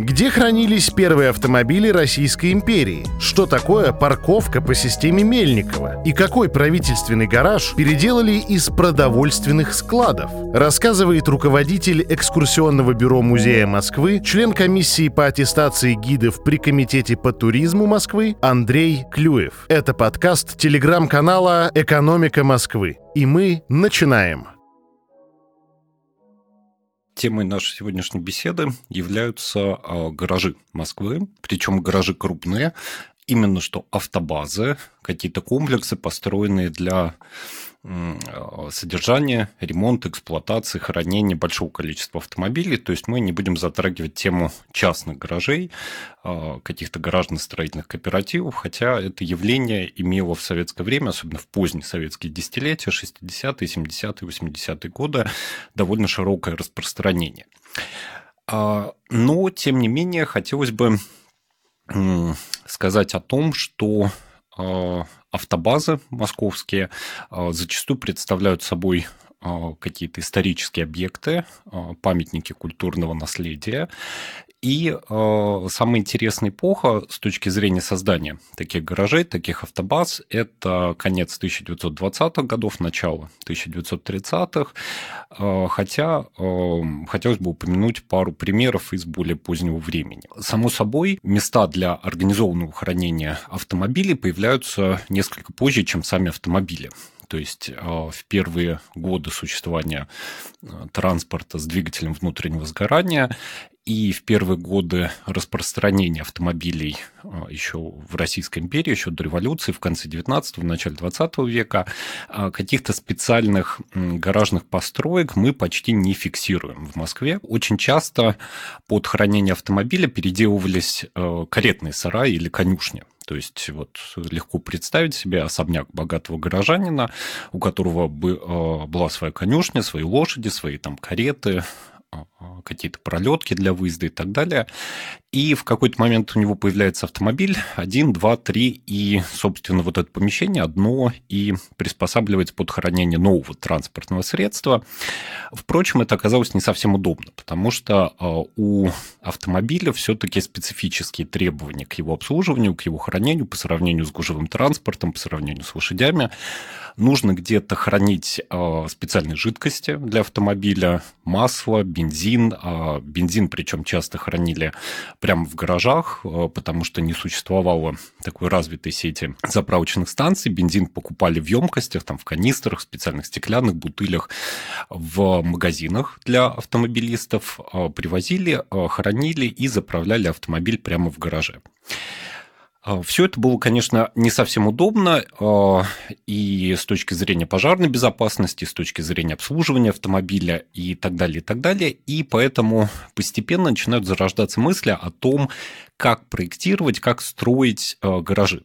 Где хранились первые автомобили Российской империи? Что такое парковка по системе Мельникова? И какой правительственный гараж переделали из продовольственных складов? Рассказывает руководитель экскурсионного бюро Музея Москвы, член комиссии по аттестации гидов при Комитете по туризму Москвы Андрей Клюев. Это подкаст телеграм-канала «Экономика Москвы». И мы начинаем. Темой нашей сегодняшней беседы являются а, гаражи Москвы, причем гаражи крупные, именно что автобазы, какие-то комплексы, построенные для а, содержания, ремонта, эксплуатации, хранения большого количества автомобилей. То есть мы не будем затрагивать тему частных гаражей, а, каких-то гаражно-строительных кооперативов, хотя это явление имело в советское время, особенно в поздние советские десятилетия, 60-е, 70-е, 80-е годы, довольно широкое распространение. А, но, тем не менее, хотелось бы сказать о том, что автобазы московские а, зачастую представляют собой а, какие-то исторические объекты, а, памятники культурного наследия. И э, самая интересная эпоха с точки зрения создания таких гаражей, таких автобаз, это конец 1920-х годов, начало 1930-х. Э, хотя э, хотелось бы упомянуть пару примеров из более позднего времени. Само собой, места для организованного хранения автомобилей появляются несколько позже, чем сами автомобили. То есть в первые годы существования транспорта с двигателем внутреннего сгорания и в первые годы распространения автомобилей а, еще в Российской империи, еще до революции, в конце 19-го, в начале 20 века, а, каких-то специальных гаражных построек мы почти не фиксируем в Москве. Очень часто под хранение автомобиля переделывались а, каретные сараи или конюшни. То есть вот легко представить себе особняк богатого горожанина, у которого была своя конюшня, свои лошади, свои там кареты, какие-то пролетки для выезда и так далее. И в какой-то момент у него появляется автомобиль, один, два, три, и, собственно, вот это помещение одно и приспосабливается под хранение нового транспортного средства. Впрочем, это оказалось не совсем удобно, потому что а, у автомобиля все-таки специфические требования к его обслуживанию, к его хранению по сравнению с гужевым транспортом, по сравнению с лошадями. Нужно где-то хранить специальные жидкости для автомобиля, масло, бензин. Бензин, причем часто хранили прямо в гаражах, э, потому что не существовало такой развитой сети заправочных станций. Бензин покупали в емкостях, там, в канистрах, в специальных стеклянных бутылях, в магазинах для автомобилистов. Э, привозили, э, хранили и заправляли автомобиль прямо в гараже. А, Все это было, конечно, не совсем удобно а, и с точки зрения пожарной безопасности, и с точки зрения обслуживания автомобиля и так далее, и так далее. И поэтому постепенно начинают зарождаться мысли о том, как проектировать, как строить а, гаражи.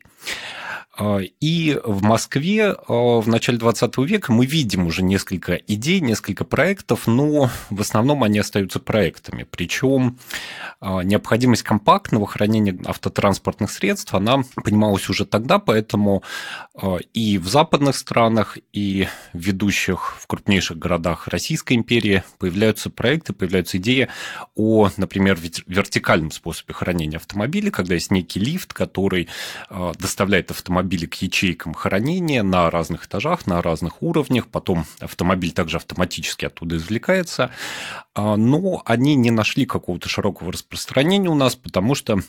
А, и в Москве а, в начале 20 века мы видим уже несколько идей, несколько проектов, но в основном они остаются проектами. Причем а, необходимость компактного хранения автотранспортных средств, она понималась уже тогда, поэтому и в западных странах, и в ведущих в крупнейших городах Российской империи появляются проекты, появляются идеи о, например, вертикальном способе хранения автомобиля, когда есть некий лифт, который доставляет автомобиль автомобили к ячейкам хранения на разных этажах, на разных уровнях. Потом автомобиль также автоматически оттуда извлекается. А, но они не нашли какого-то широкого распространения у нас, потому что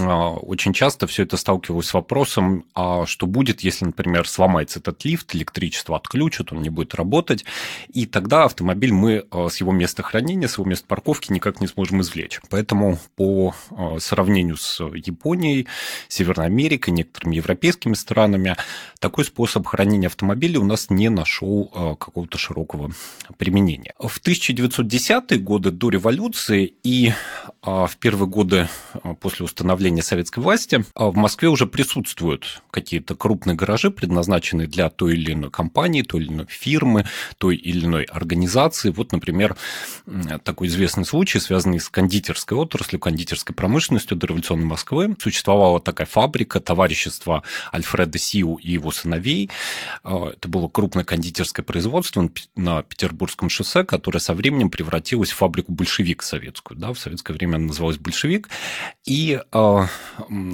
очень часто все это сталкивалось с вопросом, а что будет, если, например, сломается этот лифт, электричество отключат, он не будет работать, и тогда автомобиль мы а, с его места хранения, с его места парковки никак не сможем извлечь. Поэтому по а, сравнению с Японией, Северной Америкой, некоторыми европейскими странами, такой способ хранения автомобиля у нас не нашел какого-то широкого применения. В 1910-е годы до революции и в первые годы после установления становления советской власти а в Москве уже присутствуют какие-то крупные гаражи, предназначенные для той или иной компании, той или иной фирмы, той или иной организации. Вот, например, такой известный случай, связанный с кондитерской отраслью, кондитерской промышленностью до революционной Москвы. Существовала такая фабрика, товарищество Альфреда Сиу и его сыновей. А, это было крупное кондитерское производство на Петербургском шоссе, которое со временем превратилось в фабрику «Большевик» советскую. Да, в советское время она называлась «Большевик». И э,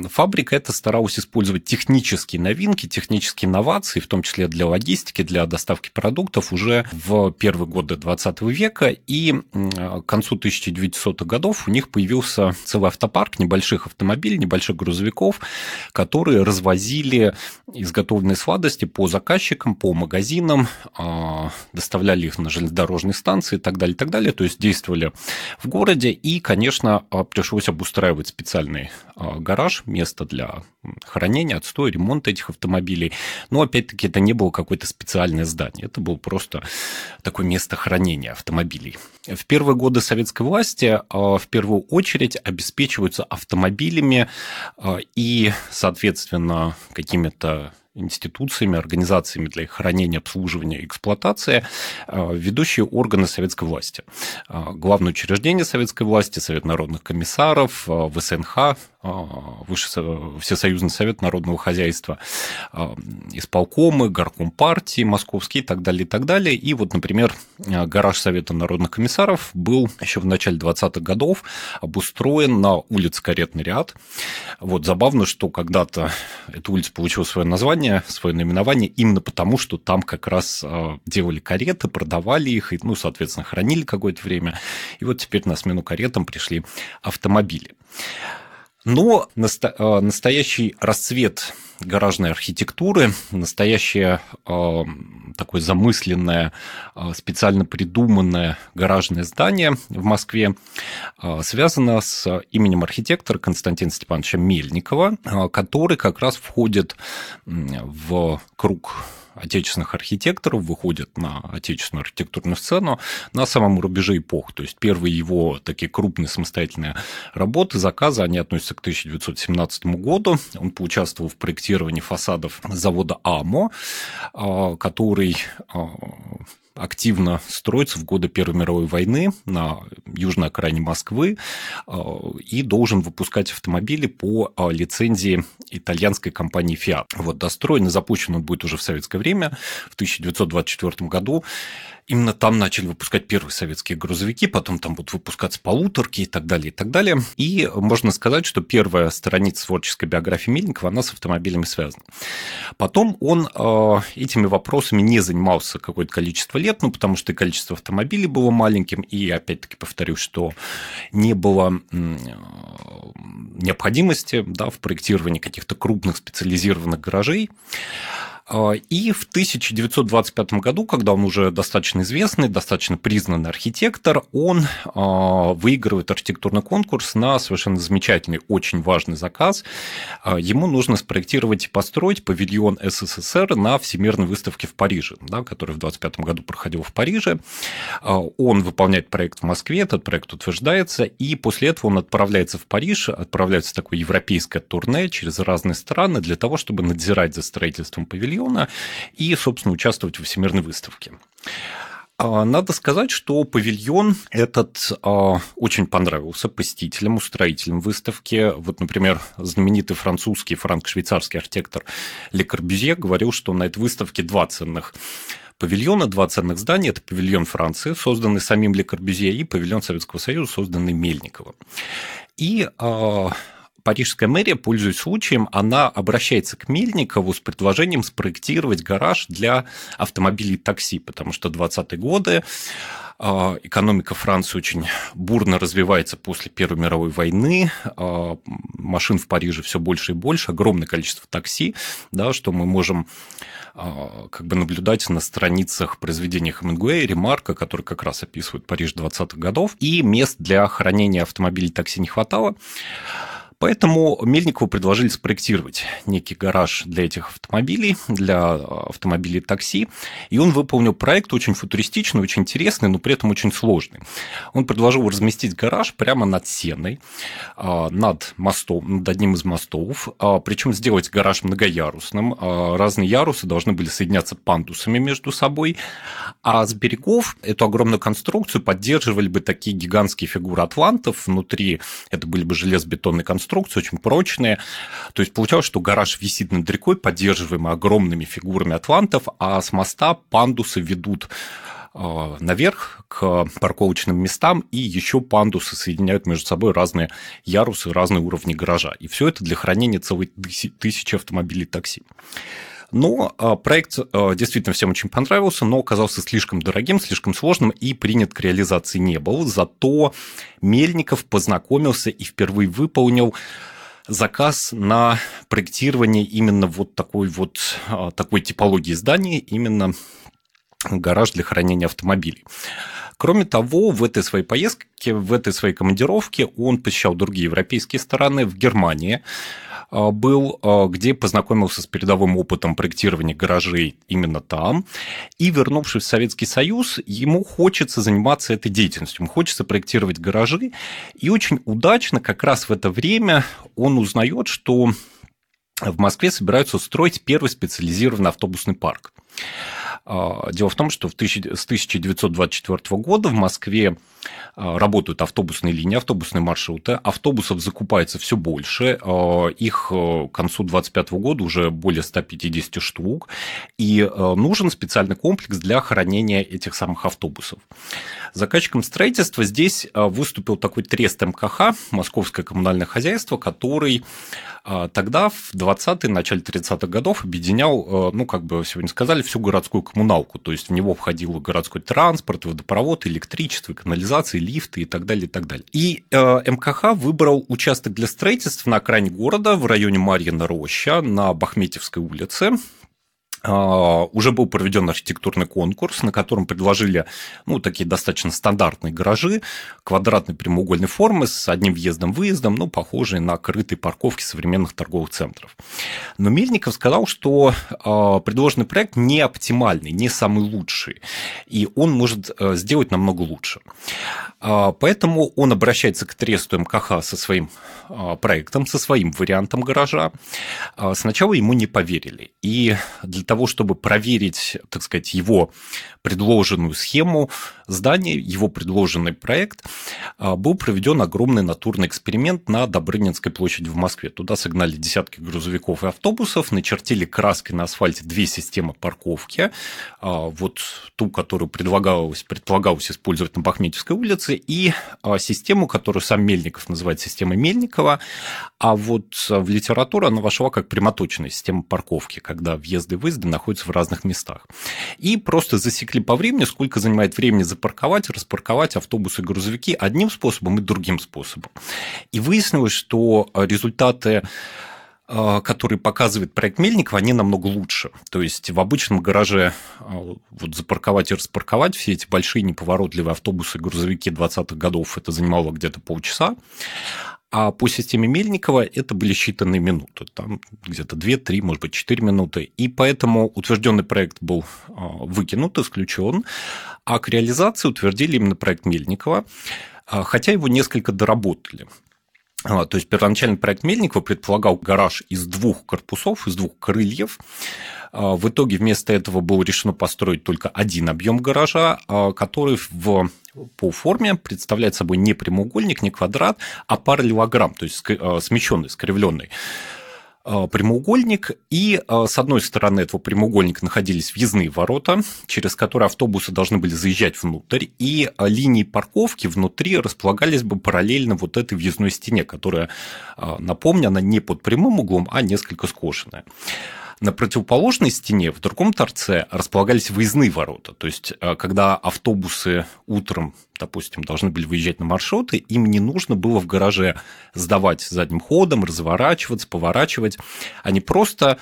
фабрика эта старалась использовать технические новинки, технические инновации, в том числе для логистики, для доставки продуктов уже в первые годы 20 века. И к концу 1900-х годов у них появился целый автопарк небольших автомобилей, небольших грузовиков, которые развозили изготовленные сладости по заказчикам, по магазинам, а, доставляли их на железнодорожные станции и так далее, и так далее. То есть действовали в городе. И, конечно, а, пришлось обустраивать специальный а, гараж, место для хранения, отстоя, ремонта этих автомобилей. Но, опять-таки, это не было какое-то специальное здание. Это было просто такое место хранения автомобилей. В первые годы советской власти в первую очередь обеспечиваются автомобилями и, соответственно, какими-то институциями, организациями для их хранения, обслуживания и эксплуатации а, ведущие органы советской власти. А, главное учреждение советской власти, Совет народных комиссаров, а, ВСНХ, Всесоюзный совет народного хозяйства, исполкомы, горком партии московский и так далее, и так далее. И вот, например, гараж Совета народных комиссаров был еще в начале 20-х годов обустроен на улице Каретный ряд. Вот забавно, что когда-то эта улица получила свое название, свое наименование именно потому, что там как раз делали кареты, продавали их, и, ну, соответственно, хранили какое-то время. И вот теперь на смену каретам пришли автомобили. Но насто- э, настоящий расцвет гаражной архитектуры, настоящее э, такое замысленное, э, специально придуманное гаражное здание в Москве э, связано с именем архитектора Константина Степановича Мельникова, э, который как раз входит в круг отечественных архитекторов выходит на отечественную архитектурную сцену на самом рубеже эпох. То есть первые его такие крупные самостоятельные работы, заказы, они относятся к 1917 году. Он поучаствовал в проектировании фасадов завода АМО, а, который а, активно строится в годы Первой мировой войны на южной окраине Москвы а, и должен выпускать автомобили по а, лицензии итальянской компании Fiat. Вот достроен и запущен он будет уже в советское время, в 1924 году. Именно там начали выпускать первые советские грузовики, потом там будут выпускаться полуторки и так далее, и так далее. И можно сказать, что первая страница творческой биографии Мельникова, она с автомобилями связана. Потом он э, этими вопросами не занимался какое-то количество лет, ну, потому что и количество автомобилей было маленьким, и, опять-таки, повторюсь, что не было необходимости да, в проектировании каких-то крупных специализированных гаражей. А, и в 1925 году, когда он уже достаточно известный, достаточно признанный архитектор, он а, выигрывает архитектурный конкурс на совершенно замечательный, очень важный заказ. А, ему нужно спроектировать и построить павильон СССР на Всемирной выставке в Париже, да, который в 1925 году проходил в Париже. Он выполняет проект в Москве, этот проект утверждается, и после этого он отправляется в Париж, отправляется в такое европейское турне через разные страны для того, чтобы надзирать за строительством павильона павильона и, собственно, участвовать в Всемирной выставке. А, надо сказать, что павильон этот а, очень понравился посетителям, устроителям выставки. Вот, например, знаменитый французский, франко-швейцарский архитектор Ле Корбюзье говорил, что на этой выставке два ценных павильона, два ценных здания. Это павильон Франции, созданный самим Ле Корбюзье, и павильон Советского Союза, созданный Мельниковым. И а, Парижская мэрия, пользуясь случаем, она обращается к Мельникову с предложением спроектировать гараж для автомобилей такси, потому что 20-е годы а, экономика Франции очень бурно развивается после Первой мировой войны, а, машин в Париже все больше и больше, огромное количество такси, да, что мы можем а, как бы наблюдать на страницах произведения Хемингуэя, Ремарка, который как раз описывает Париж 20-х годов, и мест для хранения автомобилей такси не хватало. Поэтому Мельникову предложили спроектировать некий гараж для этих автомобилей, для автомобилей такси, и он выполнил проект очень футуристичный, очень интересный, но при этом очень сложный. Он предложил разместить гараж прямо над Сеной, а, над мостом, над одним из мостов, а, причем сделать гараж многоярусным. А, разные ярусы должны были соединяться пандусами между собой, а с берегов эту огромную конструкцию поддерживали бы такие гигантские фигуры атлантов. Внутри это были бы железобетонные конструкции, очень прочные. То есть получалось, что гараж висит над рекой, поддерживаемый огромными фигурами атлантов, а с моста пандусы ведут а, наверх к парковочным местам, и еще пандусы соединяют между собой разные ярусы, разные уровни гаража. И все это для хранения целой тысячи автомобилей такси. Но а, проект а, действительно всем очень понравился, но оказался слишком дорогим, слишком сложным и принят к реализации не был. Зато Мельников познакомился и впервые выполнил заказ на проектирование именно вот такой вот такой типологии здания, именно гараж для хранения автомобилей. Кроме того, в этой своей поездке, в этой своей командировке он посещал другие европейские страны, в Германии а, был, а, где познакомился с передовым опытом проектирования гаражей именно там. И, вернувшись в Советский Союз, ему хочется заниматься этой деятельностью, ему хочется проектировать гаражи. И очень удачно как раз в это время он узнает, что в Москве собираются строить первый специализированный автобусный парк. А, дело в том, что с 1924 года в Москве а, работают автобусные линии, автобусные маршруты, автобусов закупается все больше, а, их к концу 2025 года уже более 150 штук, и нужен специальный комплекс для хранения этих самых автобусов. Заказчиком строительства здесь выступил такой трест МКХ, Московское коммунальное хозяйство, который тогда в 20-е, начале 30-х годов объединял, ну, как бы сегодня сказали, всю городскую коммуналку, то есть в него входил городской транспорт, водопровод, электричество, канализация, лифты и так далее, и так далее. И э, МКХ выбрал участок для строительства на окраине города в районе Марьина Роща на Бахметьевской улице, уже был проведен архитектурный конкурс, на котором предложили ну, такие достаточно стандартные гаражи квадратной прямоугольной формы с одним въездом-выездом, ну, похожие на крытые парковки современных торговых центров. Но Мельников сказал, что а, предложенный проект не оптимальный, не самый лучший, и он может э, сделать намного лучше. А, поэтому он обращается к Тресту МКХ со своим проектом, со своим вариантом гаража. Сначала ему не поверили, и для того, чтобы проверить, так сказать, его предложенную схему здания, его предложенный проект, а, был проведен огромный натурный эксперимент на Добрынинской площади в Москве. Туда согнали десятки грузовиков и автобусов, начертили краской на асфальте две системы парковки. А, вот ту, которую предлагалось, предполагалось использовать на Бахметьевской улице, и а, систему, которую сам Мельников называет системой Мельникова, а вот в литературу она вошла как прямоточная система парковки, когда въезды и выезды выезды находятся в разных местах. И просто засекли по времени, сколько занимает времени запарковать, распарковать автобусы и грузовики одним способом и другим способом. И выяснилось, что результаты э, который показывает проект Мельникова, они намного лучше. То есть в обычном гараже э, вот запарковать и распарковать все эти большие неповоротливые автобусы грузовики 20-х годов это занимало где-то полчаса, а по системе Мельникова это были считанные минуты, там где-то 2-3, может быть, 4 минуты. И поэтому утвержденный проект был а, выкинут, исключен, а к реализации утвердили именно проект Мельникова, а, хотя его несколько доработали. А, то есть первоначальный проект Мельникова предполагал гараж из двух корпусов, из двух крыльев. В итоге вместо этого было решено построить только один объем гаража, который в по форме представляет собой не прямоугольник, не квадрат, а параллелограмм, то есть смещенный, скривленный прямоугольник, и э, с одной стороны этого прямоугольника находились въездные ворота, через которые автобусы должны были заезжать внутрь, и линии парковки внутри располагались бы параллельно вот этой въездной стене, которая, напомню, она не под прямым углом, а несколько скошенная. На противоположной стене, в другом торце, располагались выездные ворота. То есть, э, когда автобусы утром, допустим, должны были выезжать на маршруты, им не нужно было в гараже сдавать задним ходом, разворачиваться, поворачивать. Они просто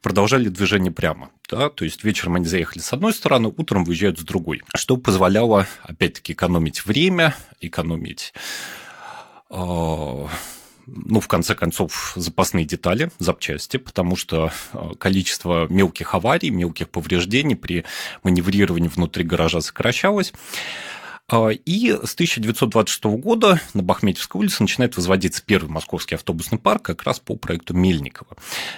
продолжали движение прямо. Да? То есть вечером они заехали с одной стороны, утром выезжают с другой. Что позволяло, опять-таки, экономить время, экономить э, ну, в конце концов, запасные детали, запчасти, потому что количество мелких аварий, мелких повреждений при маневрировании внутри гаража сокращалось. А, и с 1926 года на Бахметьевской улице начинает возводиться первый московский автобусный парк как раз по проекту Мельникова.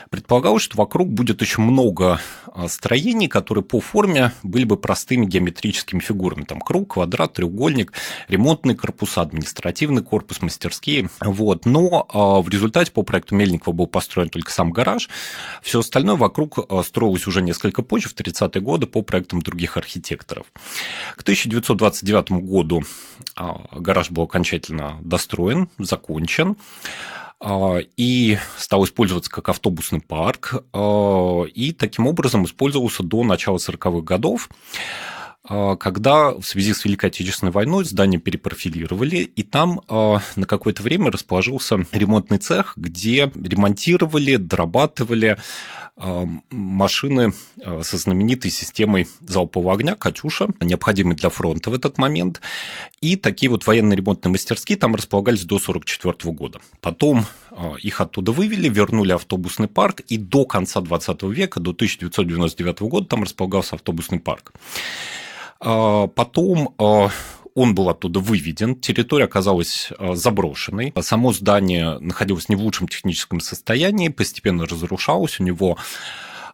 Предполагалось, что вокруг будет еще много а, строений, которые по форме были бы простыми геометрическими фигурами. Там круг, квадрат, треугольник, ремонтные корпуса, административный корпус, мастерские. Вот. Но а, в результате по проекту Мельникова был построен только сам гараж. Все остальное вокруг строилось уже несколько позже, в 30-е годы, по проектам других архитекторов. К 1929 году а, гараж был окончательно достроен, закончен а, и стал использоваться как автобусный парк, а, и таким образом использовался до начала 40-х годов когда в связи с Великой Отечественной войной здание перепрофилировали, и там на какое-то время расположился ремонтный цех, где ремонтировали, дорабатывали машины э, со знаменитой системой залпового огня «Катюша», необходимой для фронта в этот момент. И такие вот военные ремонтные мастерские там располагались до 1944 года. Потом э, их оттуда вывели, вернули автобусный парк, и до конца 20 века, до 1999 года там располагался автобусный парк. А, потом он был оттуда выведен, территория оказалась э, заброшенной, само здание находилось не в лучшем техническом состоянии, постепенно разрушалось, у него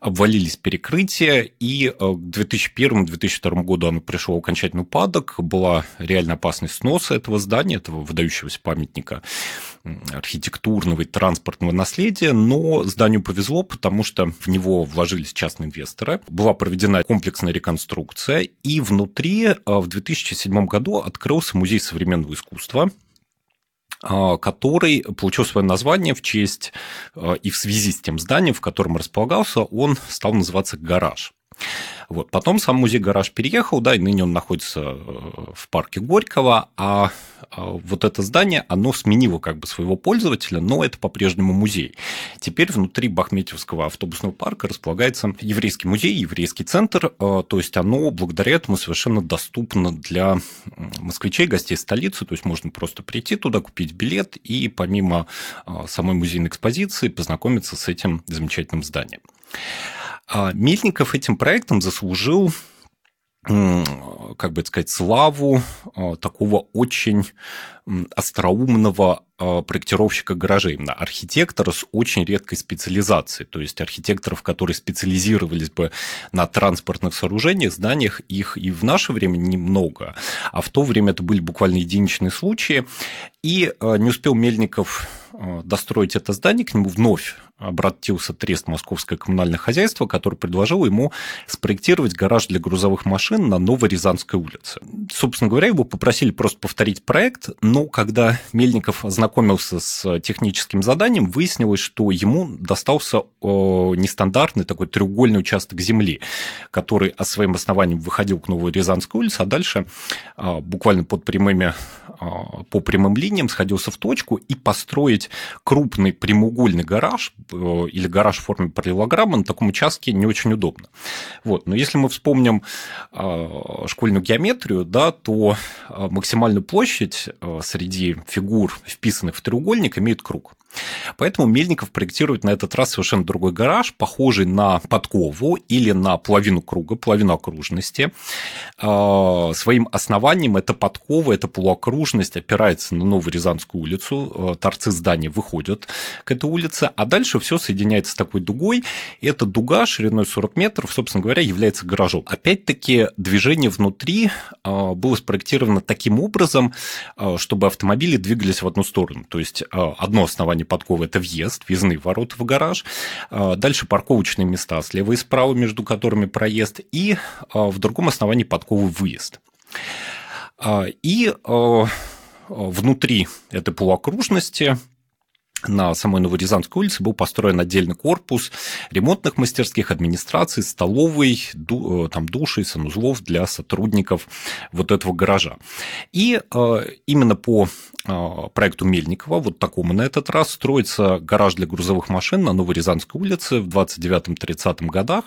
обвалились перекрытия, и э, к 2001-2002 году оно пришло окончательный упадок, была реально опасность сноса этого здания, этого выдающегося памятника архитектурного и транспортного наследия, но зданию повезло, потому что в него вложились частные инвесторы, была проведена комплексная реконструкция, и внутри э, в 2007 году открылся музей современного искусства, который получил свое название в честь э, и в связи с тем зданием, в котором располагался, он стал называться «Гараж». Вот. Потом сам музей-гараж переехал, да, и ныне он находится э, в парке Горького, а, а вот это здание, оно сменило как бы своего пользователя, но это по-прежнему музей. Теперь внутри Бахметьевского автобусного парка располагается еврейский музей, еврейский центр, э, то есть оно благодаря этому совершенно доступно для москвичей, гостей столицы, то есть можно просто прийти туда, купить билет и помимо э, самой музейной экспозиции познакомиться с этим замечательным зданием. А Мельников этим проектом заслужил как бы сказать, славу а, такого очень остроумного а, проектировщика гаражей, именно архитектора с очень редкой специализацией, то есть архитекторов, которые специализировались бы на транспортных сооружениях, зданиях, их и в наше время немного, а в то время это были буквально единичные случаи, и не успел Мельников достроить это здание, к нему вновь обратился Трест Московское коммунальное хозяйство, который предложил ему спроектировать гараж для грузовых машин на Новой Рязанской улице. Собственно говоря, его попросили просто повторить проект, но когда Мельников ознакомился с техническим заданием, выяснилось, что ему достался нестандартный такой треугольный участок земли, который о своим основанием выходил к Новой Рязанской улице, а дальше а, буквально под прямыми, по прямым линиям сходился в точку и построить крупный прямоугольный гараж Э, или гараж в форме параллелограмма на таком участке не очень удобно. Вот. Но если мы вспомним э, школьную геометрию, да, то э, максимальную площадь среди фигур, вписанных в треугольник, имеет круг. Поэтому Мельников проектирует на этот раз совершенно другой гараж, похожий на подкову или на половину круга, половину окружности. А, своим основанием эта подкова, эта полуокружность опирается на Новую Рязанскую улицу, а, торцы здания выходят к этой улице, а дальше все соединяется с такой дугой, и эта дуга шириной 40 метров, собственно говоря, является гаражом. Опять-таки, движение внутри а, было спроектировано таким образом, чтобы автомобили двигались в одну сторону, то есть одно основание плане подковы это въезд, въездные ворота в гараж. А, дальше парковочные места слева и справа, между которыми проезд. И а, в другом основании подковы выезд. А, и внутри этой полуокружности на самой Новорязанской улице был построен отдельный корпус ремонтных мастерских, администрации, столовой, ду, э, там, души, санузлов для сотрудников вот этого гаража. И э, именно по э, проекту Мельникова, вот такому на этот раз, строится гараж для грузовых машин на Новорязанской улице в 29-30 годах.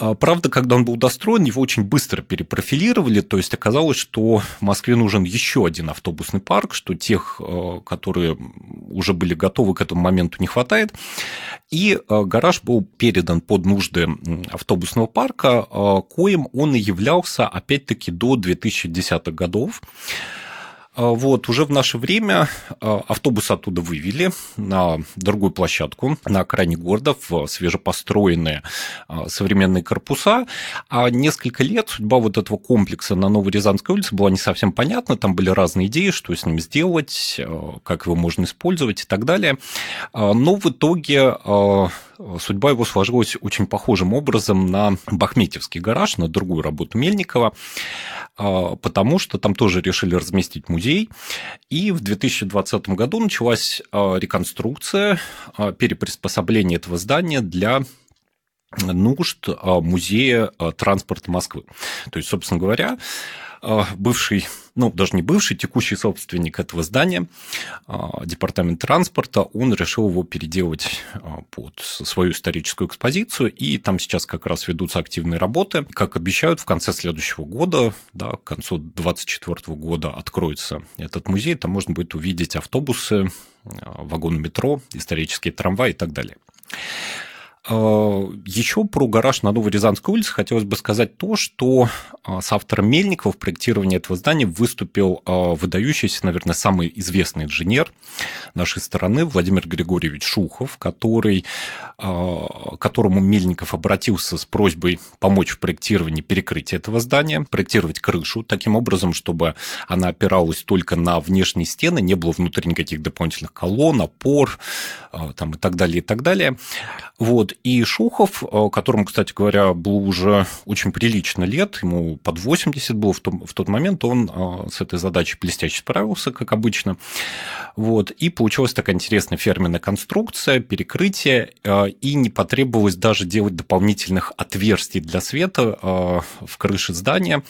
А, правда, когда он был достроен, его очень быстро перепрофилировали, то есть оказалось, что в Москве нужен еще один автобусный парк, что тех, э, которые уже были готовы к этому моменту, не хватает. И э, гараж был передан под нужды автобусного парка, э, коим он и являлся, опять-таки, до 2010-х годов. А, вот, уже в наше время а, автобус оттуда вывели на другую площадку, на окраине города, в свежепостроенные а, современные корпуса. А несколько лет судьба вот этого комплекса на Новой Рязанской улице была не совсем понятна. Там были разные идеи, что с ним сделать, как его можно использовать и так далее. Но в итоге судьба его сложилась очень похожим образом на Бахметьевский гараж, на другую работу Мельникова, потому что там тоже решили разместить музей. И в 2020 году началась реконструкция, переприспособление этого здания для нужд музея транспорта Москвы. То есть, собственно говоря, бывший ну, даже не бывший, текущий собственник этого здания, а, департамент транспорта, он решил его переделать а, под свою историческую экспозицию, и там сейчас как раз ведутся активные работы. Как обещают, в конце следующего года, да, к концу 2024 года откроется этот музей, там можно будет увидеть автобусы, а, вагоны метро, исторические трамваи и так далее. Э, Еще про гараж на Новой Рязанской улице хотелось бы сказать то, что э, с автором Мельникова в проектировании этого здания выступил э, выдающийся, наверное, самый известный инженер нашей страны Владимир Григорьевич Шухов, который, к которому Мельников обратился с просьбой помочь в проектировании перекрытия этого здания, проектировать крышу таким образом, чтобы она опиралась только на внешние стены, не было внутри никаких дополнительных колонн, опор там, и так далее, и так далее. Вот. И Шухов, э, которому, кстати говоря, было уже очень прилично лет, ему под 80 было в, том, в тот момент, он э, с этой задачей блестяще справился, как обычно. Вот. И получилась такая интересная ферменная конструкция, перекрытие, э, и не потребовалось даже делать дополнительных отверстий для света в крыше здания.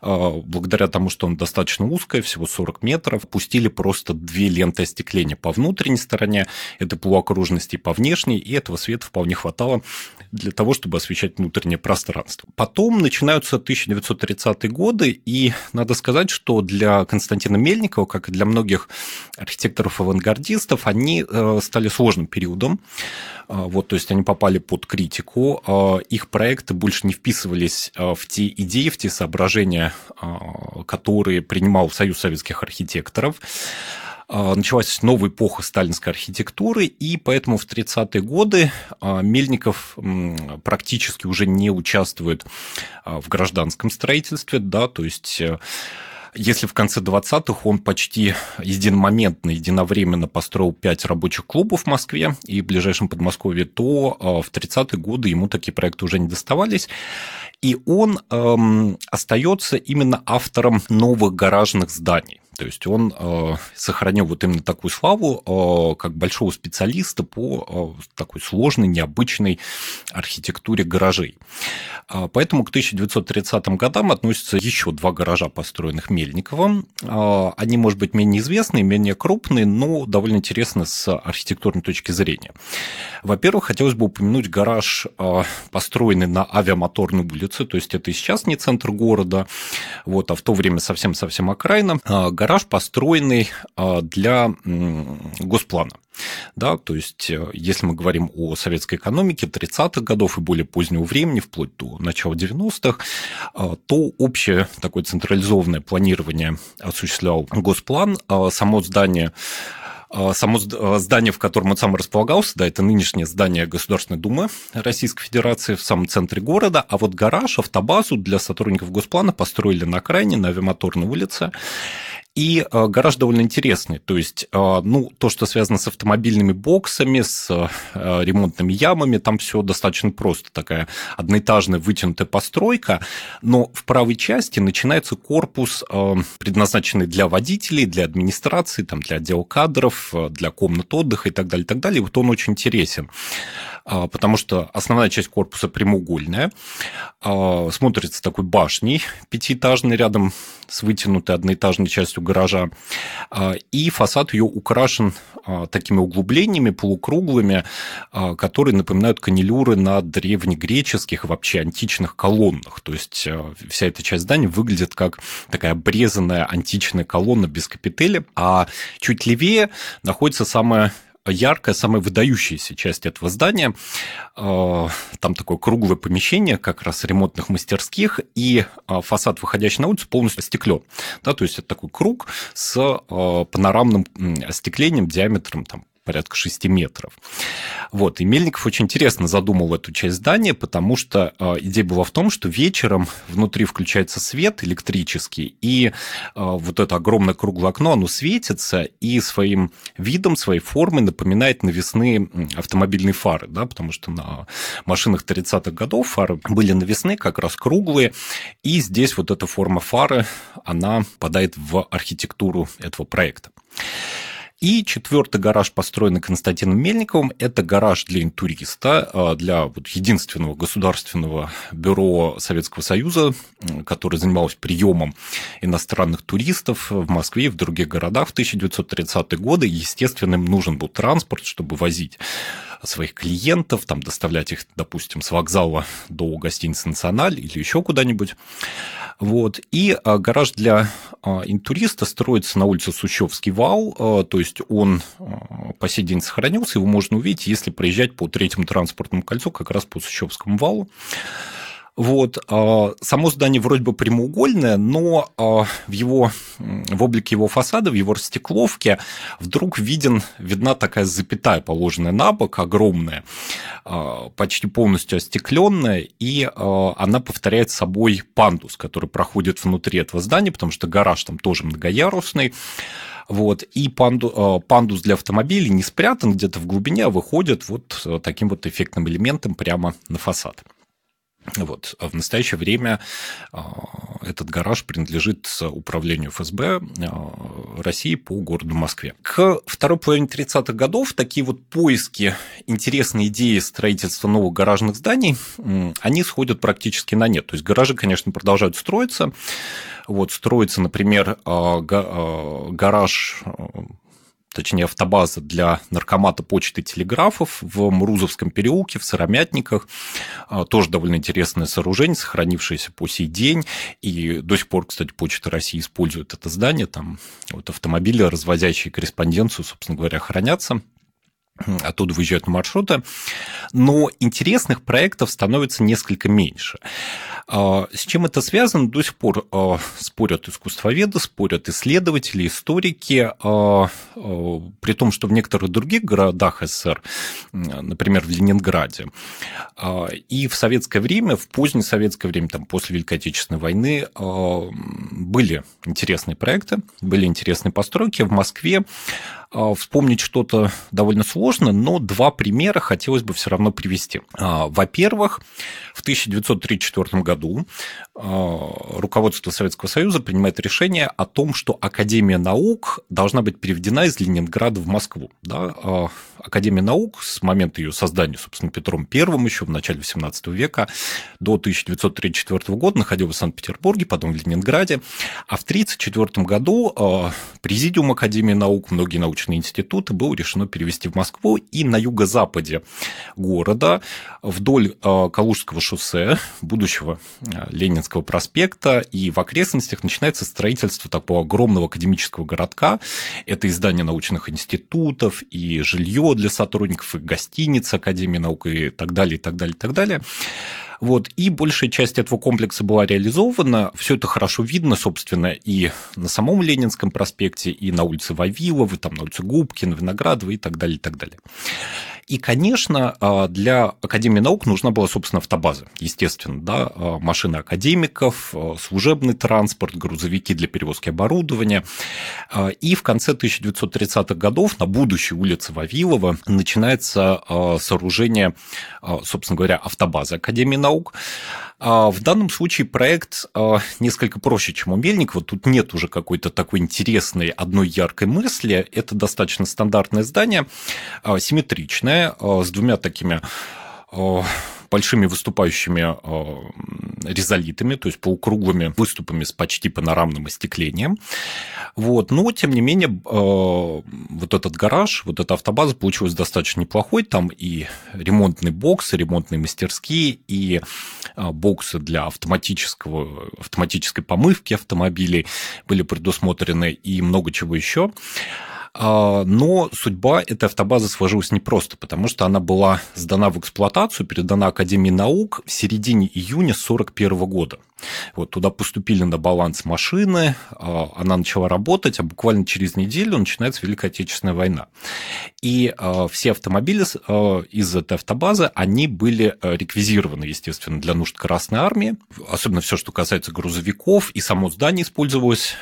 Благодаря тому, что он достаточно узкое, всего 40 метров, пустили просто две ленты остекления по внутренней стороне, это полуокружности по внешней, и этого света вполне хватало для того, чтобы освещать внутреннее пространство. Потом начинаются 1930-е годы, и надо сказать, что для Константина Мельникова, как и для многих архитекторов-авангардистов, они э, стали сложным периодом. А, вот, то есть они попали под критику, а, их проекты больше не вписывались в те идеи, в те соображения, которые принимал Союз советских архитекторов. А, началась новая эпоха сталинской архитектуры, и поэтому в 30-е годы а, Мельников практически уже не участвует а, в гражданском строительстве, да, то есть э, если в конце 20-х он почти единомоментно, единовременно построил 5 рабочих клубов в Москве и в ближайшем Подмосковье, то в 30-е годы ему такие проекты уже не доставались. И он эм, остается именно автором новых гаражных зданий. То есть он э, сохранил вот именно такую славу э, как большого специалиста по э, такой сложной, необычной архитектуре гаражей. А, поэтому к 1930 годам относятся еще два гаража, построенных Мельниковым. А, они, может быть, менее известные, менее крупные, но довольно интересны с архитектурной точки зрения. Во-первых, хотелось бы упомянуть гараж, построенный на авиамоторной улице, то есть это и сейчас не центр города, вот, а в то время совсем-совсем окраина гараж, построенный а, для госплана. Да, то есть, э, если мы говорим о советской экономике 30-х годов и более позднего времени, вплоть до начала 90-х, а, то общее такое централизованное планирование осуществлял Госплан. А само здание само здание, в котором он сам располагался, да, это нынешнее здание Государственной Думы Российской Федерации в самом центре города, а вот гараж, автобазу для сотрудников Госплана построили на окраине, на Авиамоторной улице. И э, гараж довольно интересный. То есть, э, ну, то, что связано с автомобильными боксами, с э, ремонтными ямами, там все достаточно просто. Такая одноэтажная вытянутая постройка. Но в правой части начинается корпус, предназначенный для водителей, для администрации, там, для отдела кадров, для комнат отдыха и так далее, и так далее. И вот он очень интересен. Потому что основная часть корпуса прямоугольная, смотрится такой башней пятиэтажной рядом с вытянутой одноэтажной частью гаража, и фасад ее украшен такими углублениями полукруглыми, которые напоминают канилюры на древнегреческих, вообще античных колоннах. То есть вся эта часть здания выглядит как такая обрезанная античная колонна без капители, а чуть левее находится самая яркая, самая выдающаяся часть этого здания. Э, там такое круглое помещение, как раз ремонтных мастерских, и э, фасад, выходящий на улицу, полностью остеклен. Да, то есть это такой круг с э, панорамным остеклением диаметром там, порядка 6 метров. Вот. И Мельников очень интересно задумал эту часть здания, потому что э, идея была в том, что вечером внутри включается свет электрический, и э, вот это огромное круглое окно, оно светится, и своим видом, своей формой напоминает навесные автомобильные фары, да, потому что на машинах 30-х годов фары были навесные, как раз круглые, и здесь вот эта форма фары, она попадает в архитектуру этого проекта. И четвертый гараж, построенный Константином Мельниковым, это гараж для интуриста, а, для вот единственного государственного бюро Советского Союза, который занималось приемом иностранных туристов в Москве и в других городах в 1930-е годы. Естественно, им нужен был транспорт, чтобы возить своих клиентов, там, доставлять их, допустим, с вокзала до гостиницы «Националь» или еще куда-нибудь. Вот. И а, гараж для а, интуриста строится на улице Сущевский вал, а, то есть он по сей день сохранился, его можно увидеть, если проезжать по третьему транспортному кольцу, как раз по Сущевскому валу. Вот. А, само здание вроде бы прямоугольное, но а, в его в облике его фасада, в его растекловке вдруг виден, видна такая запятая, положенная на бок, огромная, а, почти полностью остекленная, и она повторяет собой пандус, который проходит внутри этого здания, потому что гараж там тоже многоярусный. Вот, и панду, пандус для автомобилей не спрятан где-то в глубине, а выходит вот таким вот эффектным элементом прямо на фасад. Вот. А в настоящее время а, этот гараж принадлежит управлению ФСБ а, России по городу Москве. К второй половине 30-х годов такие вот поиски интересной идеи строительства новых гаражных зданий, они сходят практически на нет. То есть гаражи, конечно, продолжают строиться. Вот строится, например, гараж точнее автобаза для наркомата почты и телеграфов в Мрузовском переулке, в Сыромятниках. А, тоже довольно интересное сооружение, сохранившееся по сей день. И до сих пор, кстати, Почта России использует это здание. Там вот автомобили, развозящие корреспонденцию, собственно говоря, хранятся оттуда выезжают на маршруты, но интересных проектов становится несколько меньше. А, с чем это связано, до сих пор а, спорят искусствоведы, спорят исследователи, историки, а, при том, что в некоторых других городах СССР, например, в Ленинграде, и в советское время, в позднее советское время, там, после Великой Отечественной войны, были интересные проекты, были интересные постройки. В Москве вспомнить что-то довольно сложно, но два примера хотелось бы все равно привести. Во-первых, в 1934 году а, руководство Советского Союза принимает решение о том, что Академия наук должна быть переведена из Ленинграда в Москву. Да? Академия наук с момента ее создания, собственно, Петром I еще в начале XVIII века до 1934 года находилась в Санкт-Петербурге, потом в Ленинграде. А в 1934 году Президиум Академии наук, многие научные институты было решено перевести в Москву, и на юго-западе города вдоль э, Калужского шоссе, будущего э, Ленинского проспекта, и в окрестностях начинается строительство такого огромного академического городка. Это издание научных институтов, и жилье для сотрудников, и гостиница Академии наук, и так далее, и так далее, и так далее. Вот, и большая часть этого комплекса была реализована. Все это хорошо видно, собственно, и на самом Ленинском проспекте, и на улице Вавилова, там на улице Губкина, Виноградова и так далее, и так далее. И, конечно, а, для Академии наук нужна была, собственно, автобаза, естественно, да, а, машины академиков, а, служебный транспорт, грузовики для перевозки оборудования. И в конце 1930-х годов на будущей улице Вавилова начинается сооружение, собственно говоря, автобазы Академии наук, наук. В данном случае проект несколько проще, чем у Мельникова. Тут нет уже какой-то такой интересной одной яркой мысли. Это достаточно стандартное здание, симметричное, с двумя такими большими выступающими э, резолитами, то есть полукруглыми выступами с почти панорамным остеклением. Вот. Но, тем не менее, э, вот этот гараж, вот эта автобаза получилась достаточно неплохой. Там и ремонтный бокс, и ремонтные мастерские, и э, боксы для автоматического, автоматической помывки автомобилей были предусмотрены, и много чего еще. А, но судьба этой автобазы сложилась непросто, потому что она была сдана в эксплуатацию, передана Академии наук в середине июня 1941 года. Вот туда поступили на баланс машины, а, она начала работать, а буквально через неделю начинается Великая Отечественная война. И а, все автомобили из этой автобазы, они были реквизированы, естественно, для нужд Красной Армии, особенно все, что касается грузовиков, и само здание использовалось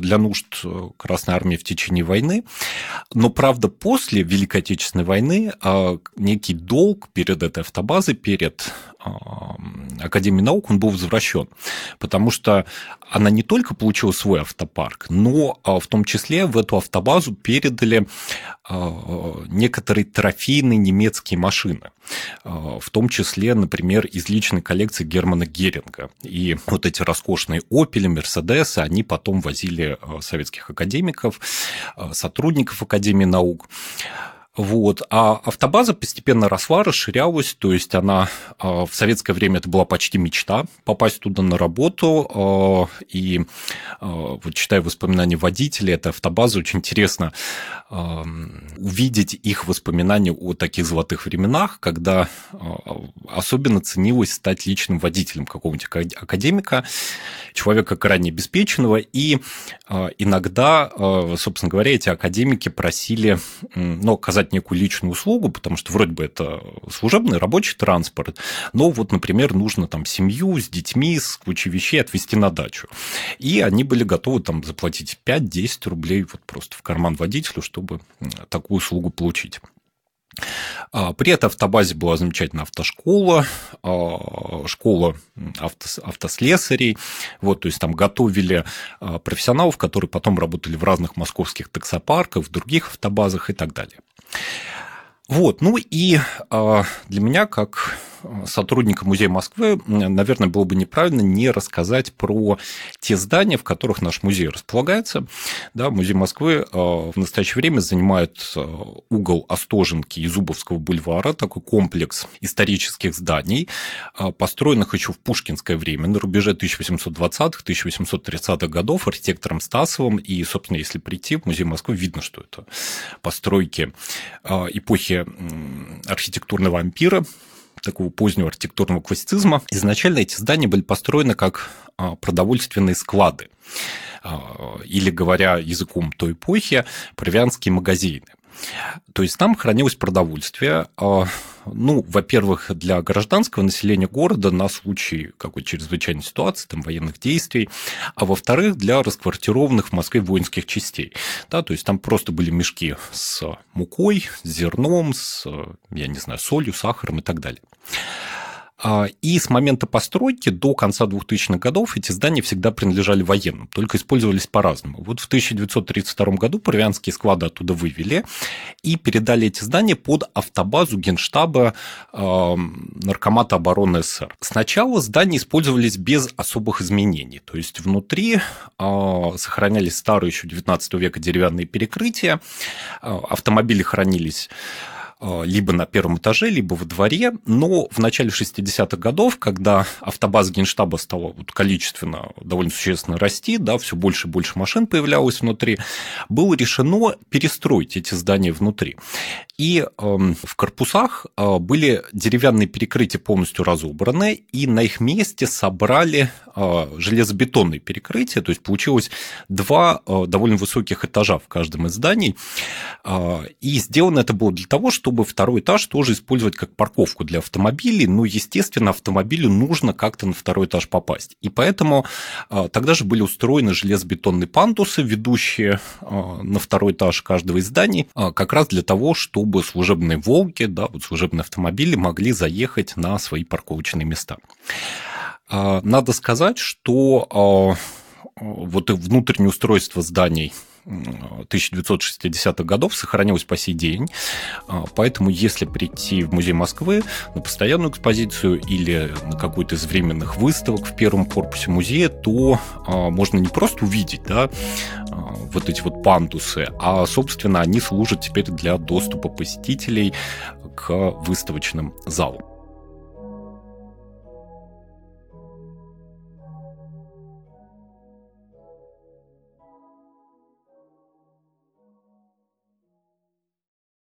для нужд Красной Армии в течение войны. Но, правда, после Великой Отечественной войны а, некий долг перед этой автобазой, перед а, Академией наук, он был возвращен, потому что она не только получила свой автопарк, но а, в том числе в эту автобазу передали некоторые трофейные немецкие машины, в том числе, например, из личной коллекции Германа Геринга. И вот эти роскошные «Опели», «Мерседесы», они потом возили советских академиков, сотрудников Академии наук. Вот. А автобаза постепенно росла, расширялась, то есть она а, в советское время это была почти мечта попасть туда на работу. А, и а, вот читая воспоминания водителей этой автобазы, очень интересно увидеть их воспоминания о таких золотых временах, когда особенно ценилось стать личным водителем какого-нибудь академика, человека крайне обеспеченного, и иногда, собственно говоря, эти академики просили ну, оказать оказать некую личную услугу, потому что вроде бы это служебный рабочий транспорт, но вот, например, нужно там семью с детьми, с кучей вещей отвезти на дачу. И они были готовы там заплатить 5-10 рублей вот просто в карман водителю, чтобы такую услугу получить. А, при этой автобазе была замечательная автошкола, а, школа автослесарей. Вот, то есть там готовили а, профессионалов, которые потом работали в разных московских таксопарках, в других автобазах и так далее. Вот, ну и для меня, как сотрудника Музея Москвы, наверное, было бы неправильно не рассказать про те здания, в которых наш музей располагается. Да, музей Москвы э, в настоящее время занимает э, угол Остоженки и Зубовского бульвара, такой комплекс исторических зданий, э, построенных еще в пушкинское время, на рубеже 1820-1830-х годов архитектором Стасовым. И, собственно, если прийти в Музей Москвы, видно, что это постройки эпохи архитектурного ампира, такого позднего архитектурного классицизма. Изначально эти здания были построены как а, продовольственные склады а, или, говоря языком той эпохи, провианские магазины. То есть там хранилось продовольствие, а, ну, во-первых, для гражданского населения города на случай какой-то чрезвычайной ситуации, там, военных действий, а во-вторых, для расквартированных в Москве воинских частей. Да, то есть там просто были мешки с мукой, с зерном, с, я не знаю, солью, сахаром и так далее. А, и с момента постройки до конца 2000-х годов эти здания всегда принадлежали военным, только использовались по-разному. Вот в 1932 году провианские склады оттуда вывели и передали эти здания под автобазу Генштаба э, Наркомата обороны СССР. Сначала здания использовались без особых изменений, то есть внутри э, сохранялись старые еще 19 века деревянные перекрытия, автомобили хранились либо на первом этаже, либо во дворе, но в начале 60-х годов, когда автобаза Генштаба стала вот количественно довольно существенно расти, да, все больше и больше машин появлялось внутри, было решено перестроить эти здания внутри. И э, в корпусах э, были деревянные перекрытия полностью разобраны, и на их месте собрали э, железобетонные перекрытия, то есть получилось два э, довольно высоких этажа в каждом из зданий, э, и сделано это было для того, чтобы чтобы второй этаж тоже использовать как парковку для автомобилей. Но, естественно, автомобилю нужно как-то на второй этаж попасть. И поэтому а, тогда же были устроены железобетонные пандусы, ведущие а, на второй этаж каждого из зданий, а, как раз для того, чтобы служебные «Волги», да, вот служебные автомобили могли заехать на свои парковочные места. Надо сказать, что вот внутреннее устройство зданий 1960-х годов сохранилось по сей день. А, поэтому, если прийти в Музей Москвы на постоянную экспозицию или на какую-то из временных выставок в первом корпусе музея, то а, можно не просто увидеть да, а, вот эти вот пандусы, а, собственно, они служат теперь для доступа посетителей к выставочным залам.